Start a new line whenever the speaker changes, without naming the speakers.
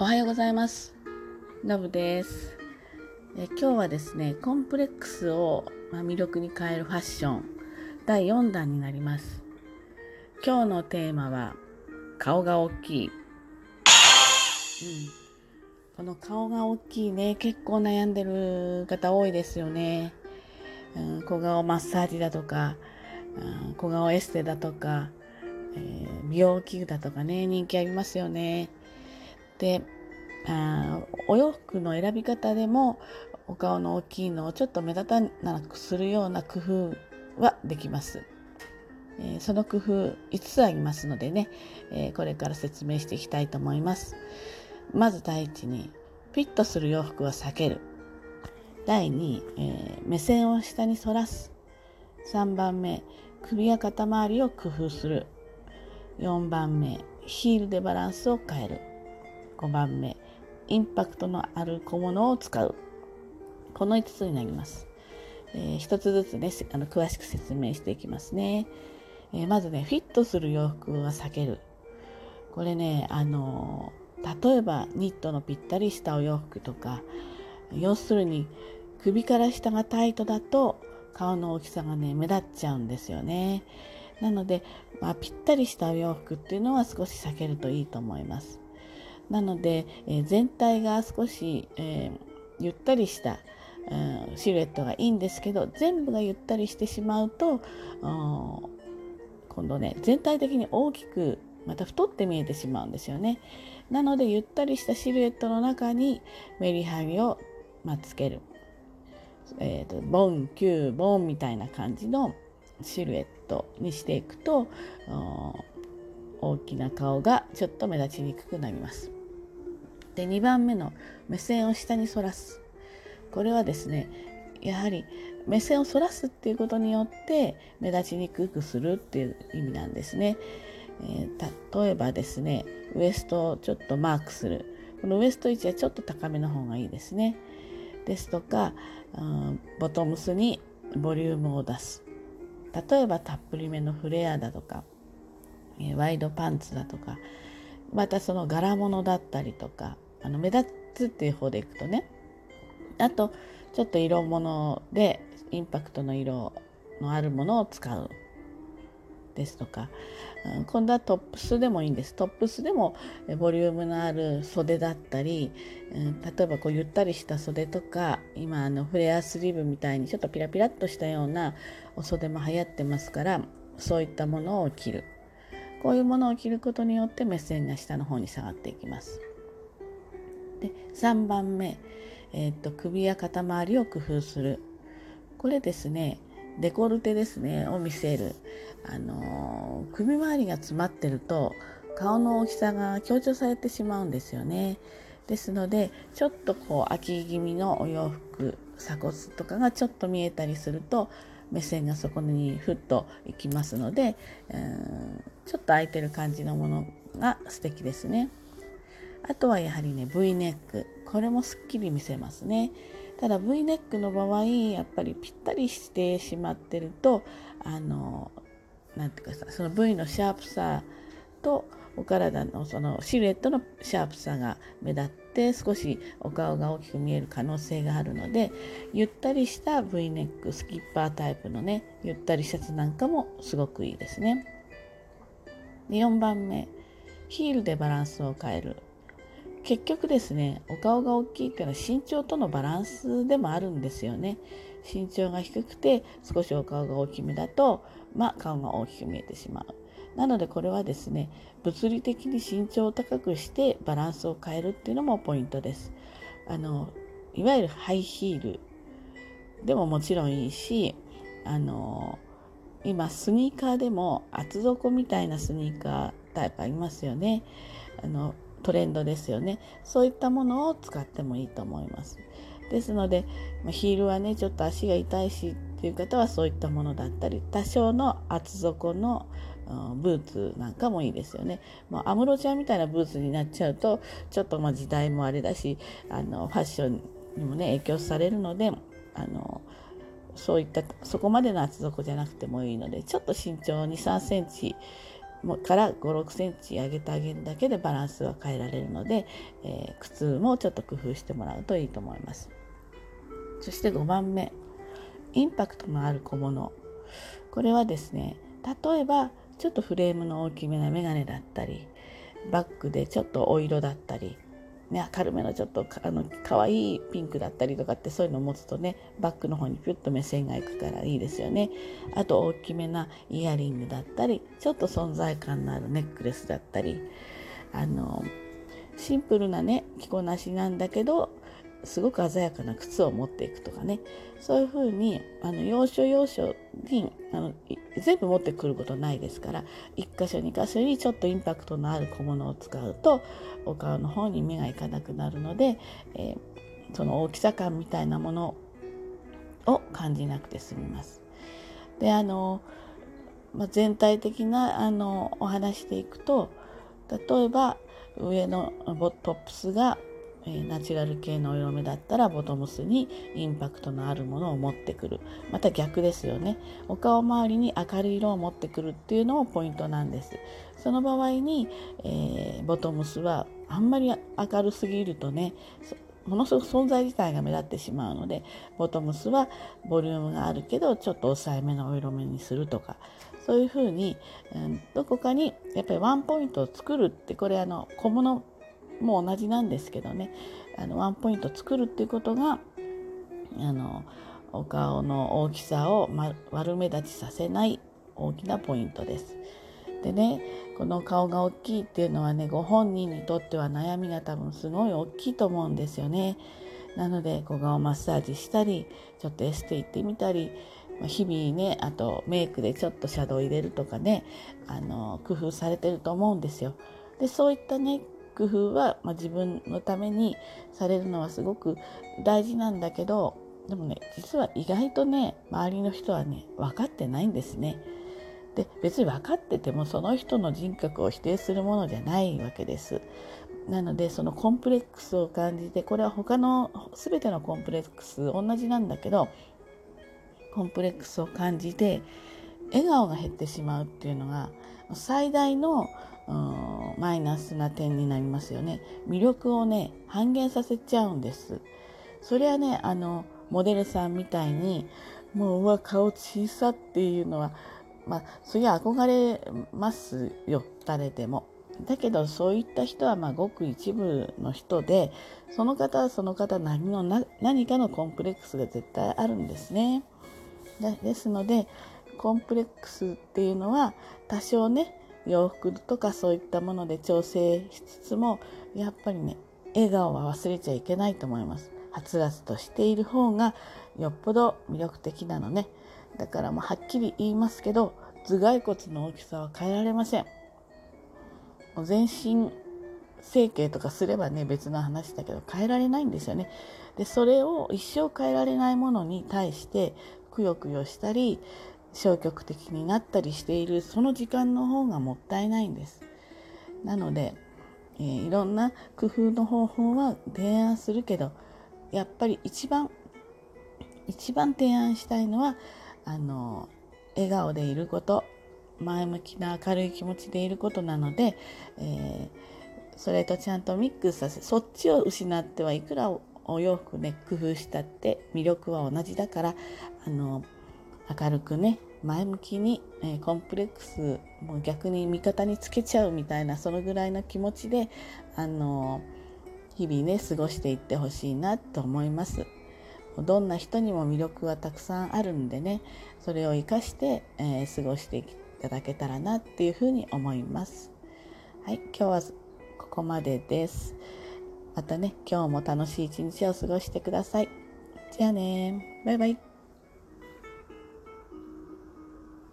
おはようございます。のぶですえ。今日はですね、コンプレックスを、ま、魅力に変えるファッション第4弾になります。今日のテーマは顔が大きい。うん、この顔が大きいね、結構悩んでる方多いですよね。うん、小顔マッサージだとか、うん、小顔エステだとか、えー美容器具だとかね、人気ありますよね。であーお洋服の選び方でもお顔の大きいのをちょっと目立たなくするような工夫はできます。えーその工夫5つありますのでね、えーこれから説明していきたいと思います。まず第一にフィットする洋服は避ける。第2、えー目線を下に反らす。3番目首や肩周りを工夫する。4番目ヒールでバランスを変える。5番目。インパクトのある小物を使う。この5つになります、えー一つずつねあの詳しく説明していきますね、えーまずねフィットする洋服は避ける。これねあのー例えばニットのぴったりしたお洋服とか要するに首から下がタイトだと顔の大きさがね目立っちゃうんですよね。なので、まあ、ぴったりしたお洋服っていうのは少し避けるといいと思います。なので、えー全体が少し、えーゆったりした、うんシルエットがいいんですけど全部がゆったりしてしまうとうん今度ね全体的に大きくまた太って見えてしまうんですよね。なのでゆったりしたシルエットの中にメリハリを、まあ、つける、えーとボンキューボンみたいな感じのシルエットにしていくとうん大きな顔がちょっと目立ちにくくなります。で2番目の目線を下に反らすこれはですねやはり目線を反らすっていうことによって目立ちにくくするっていう意味なんですね。えー例えばですねウエストをちょっとマークするこのウエスト位置はちょっと高めの方がいいですね。ですとか、うんボトムスにボリュームを出す例えばたっぷりめのフレアだとかえーワイドパンツだとかまたその柄物だったりとかあの目立つっていう方でいくとね。あとちょっと色物でインパクトの色のあるものを使う。ですとか、うん今度はトップスでもいいんです。トップスでもボリュームのある袖だったり、うん例えばこうゆったりした袖とか今あのフレアスリーブみたいにちょっとピラピラっとしたようなお袖も流行ってますからそういったものを着る。こういうものを着ることによって目線が下の方に下がっていきます。で3番目、えー、と首や肩周りを工夫する。これですねデコルテですねを見せる、あの首周りが詰まってると顔の大きさが強調されてしまうんですよね。ですのでちょっとこう秋気味のお洋服鎖骨とかがちょっと見えたりすると目線がそこにふっといきますので、うんちょっと空いてる感じのものが素敵ですね。あとはやはりね V ネック。これもすっきり見せますね。ただ V ネックの場合やっぱりぴったりしてしまってるとあのなんていうかさその V のシャープさとお体のそのシルエットのシャープさが目立って少しお顔が大きく見える可能性があるのでゆったりした V ネックスキッパータイプのねゆったりシャツなんかもすごくいいですね。で4番目。ヒールでバランスを変える。結局ですねお顔が大きいっていうのは身長とのバランスでもあるんですよね。身長が低くて少しお顔が大きめだとまあ顔が大きく見えてしまう。なのでこれはですね物理的に身長を高くしてバランスを変えるっていうのもポイントです。あのいわゆるハイヒールでももちろんいいしあの今スニーカーでも厚底みたいなスニーカータイプありますよね。あのトレンドですよねそういったものを使ってもいいと思いますですのでヒールはねちょっと足が痛いしっていう方はそういったものだったり多少の厚底のブーツなんかもいいですよね。もう安室ちゃんみたいなブーツになっちゃうとちょっとま時代もあれだしあのファッションにもね影響されるのであのそういったそこまでの厚底じゃなくてもいいのでちょっと身長2 3センチから5、6センチ上げてあげるだけでバランスは変えられるので、えー、靴もちょっと工夫してもらうといいと思います。そして5番目、インパクトのある小物。これはですね、例えばちょっとフレームの大きめなメガネだったり、バッグでちょっとお色だったり、ね、明るめのちょっとあの可愛いピンクだったりとかってそういうのを持つとねバッグの方にピュッと目線がいくからいいですよね。あと大きめなイヤリングだったりちょっと存在感のあるネックレスだったりあのシンプルなね着こなしなんだけどすごく鮮やかな靴を持っていくとかねそういうふうにあの要所要所にあの全部持ってくることないですから1箇所2箇所にちょっとインパクトのある小物を使うとお顔の方に目がいかなくなるので、えー、その大きさ感みたいなものを感じなくて済みます。であの、まあ、全体的なあのお話でいくと例えば上のトップスがえナチュラル系のお色目だったらボトムスにインパクトのあるものを持ってくる。また逆ですよね。お顔周りに明るい色を持ってくるっていうのもポイントなんです。その場合に、えー、ボトムスはあんまり明るすぎるとねものすごく存在自体が目立ってしまうのでボトムスはボリュームがあるけどちょっと抑えめのお色目にするとかそういうふうに、うん、どこかにやっぱりワンポイントを作るってこれあの小物も同じなんですけどねあのワンポイント作るっていうことがあのお顔の大きさを、ま、悪目立ちさせない大きなポイントです。でねこの顔が大きいっていうのはねご本人にとっては悩みが多分すごい大きいと思うんですよね。なので小顔マッサージしたりちょっとエステ行ってみたり日々ねあとメイクでちょっとシャドウ入れるとかねあの工夫されてると思うんですよ。でそういったね工夫は、まあ、自分のためにされるのはすごく大事なんだけどでもね実は意外とね周りの人はね分かってないんですね。で別に分かっててもその人の人格を否定するものじゃないわけです。なのでそのコンプレックスを感じてこれは他の全てのコンプレックス同じなんだけどコンプレックスを感じて笑顔が減ってしまうっていうのが最大のマイナスな点になりますよね。魅力をね半減させちゃうんです。それはねあのモデルさんみたいにもううわ顔小さっていうのはまあそれは憧れますよ誰でも。だけどそういった人はまあごく一部の人でその方はその方何の何かのコンプレックスが絶対あるんですね。ですのでコンプレックスっていうのは多少ね洋服とかそういったもので調整しつつもやっぱりね笑顔は忘れちゃいけないと思います。はつらつとしている方がよっぽど魅力的なのね。だからもうはっきり言いますけど頭蓋骨の大きさは変えられません。もう全身整形とかすればね別の話だけど変えられないんですよね。でそれを一生変えられないものに対してくよくよしたり消極的になったりしているその時間の方がもったいないんです。なので、えー、いろんな工夫の方法は提案するけどやっぱり一番一番提案したいのはあの笑顔でいること前向きな明るい気持ちでいることなので、えー、それとちゃんとミックスさせそっちを失ってはいくらお洋服ね工夫したって魅力は同じだからあの明るくね前向きに、えー、コンプレックスもう逆に味方につけちゃうみたいなそのぐらいの気持ちであの日々ね過ごしていってほしいなと思います。どんな人にも魅力はたくさんあるんでねそれを生かして、えー、過ごしていただけたらなっていうふうに思います。はい、今日はここまでです。またね、今日も楽しい一日を過ごしてください。じゃあねバイバイ。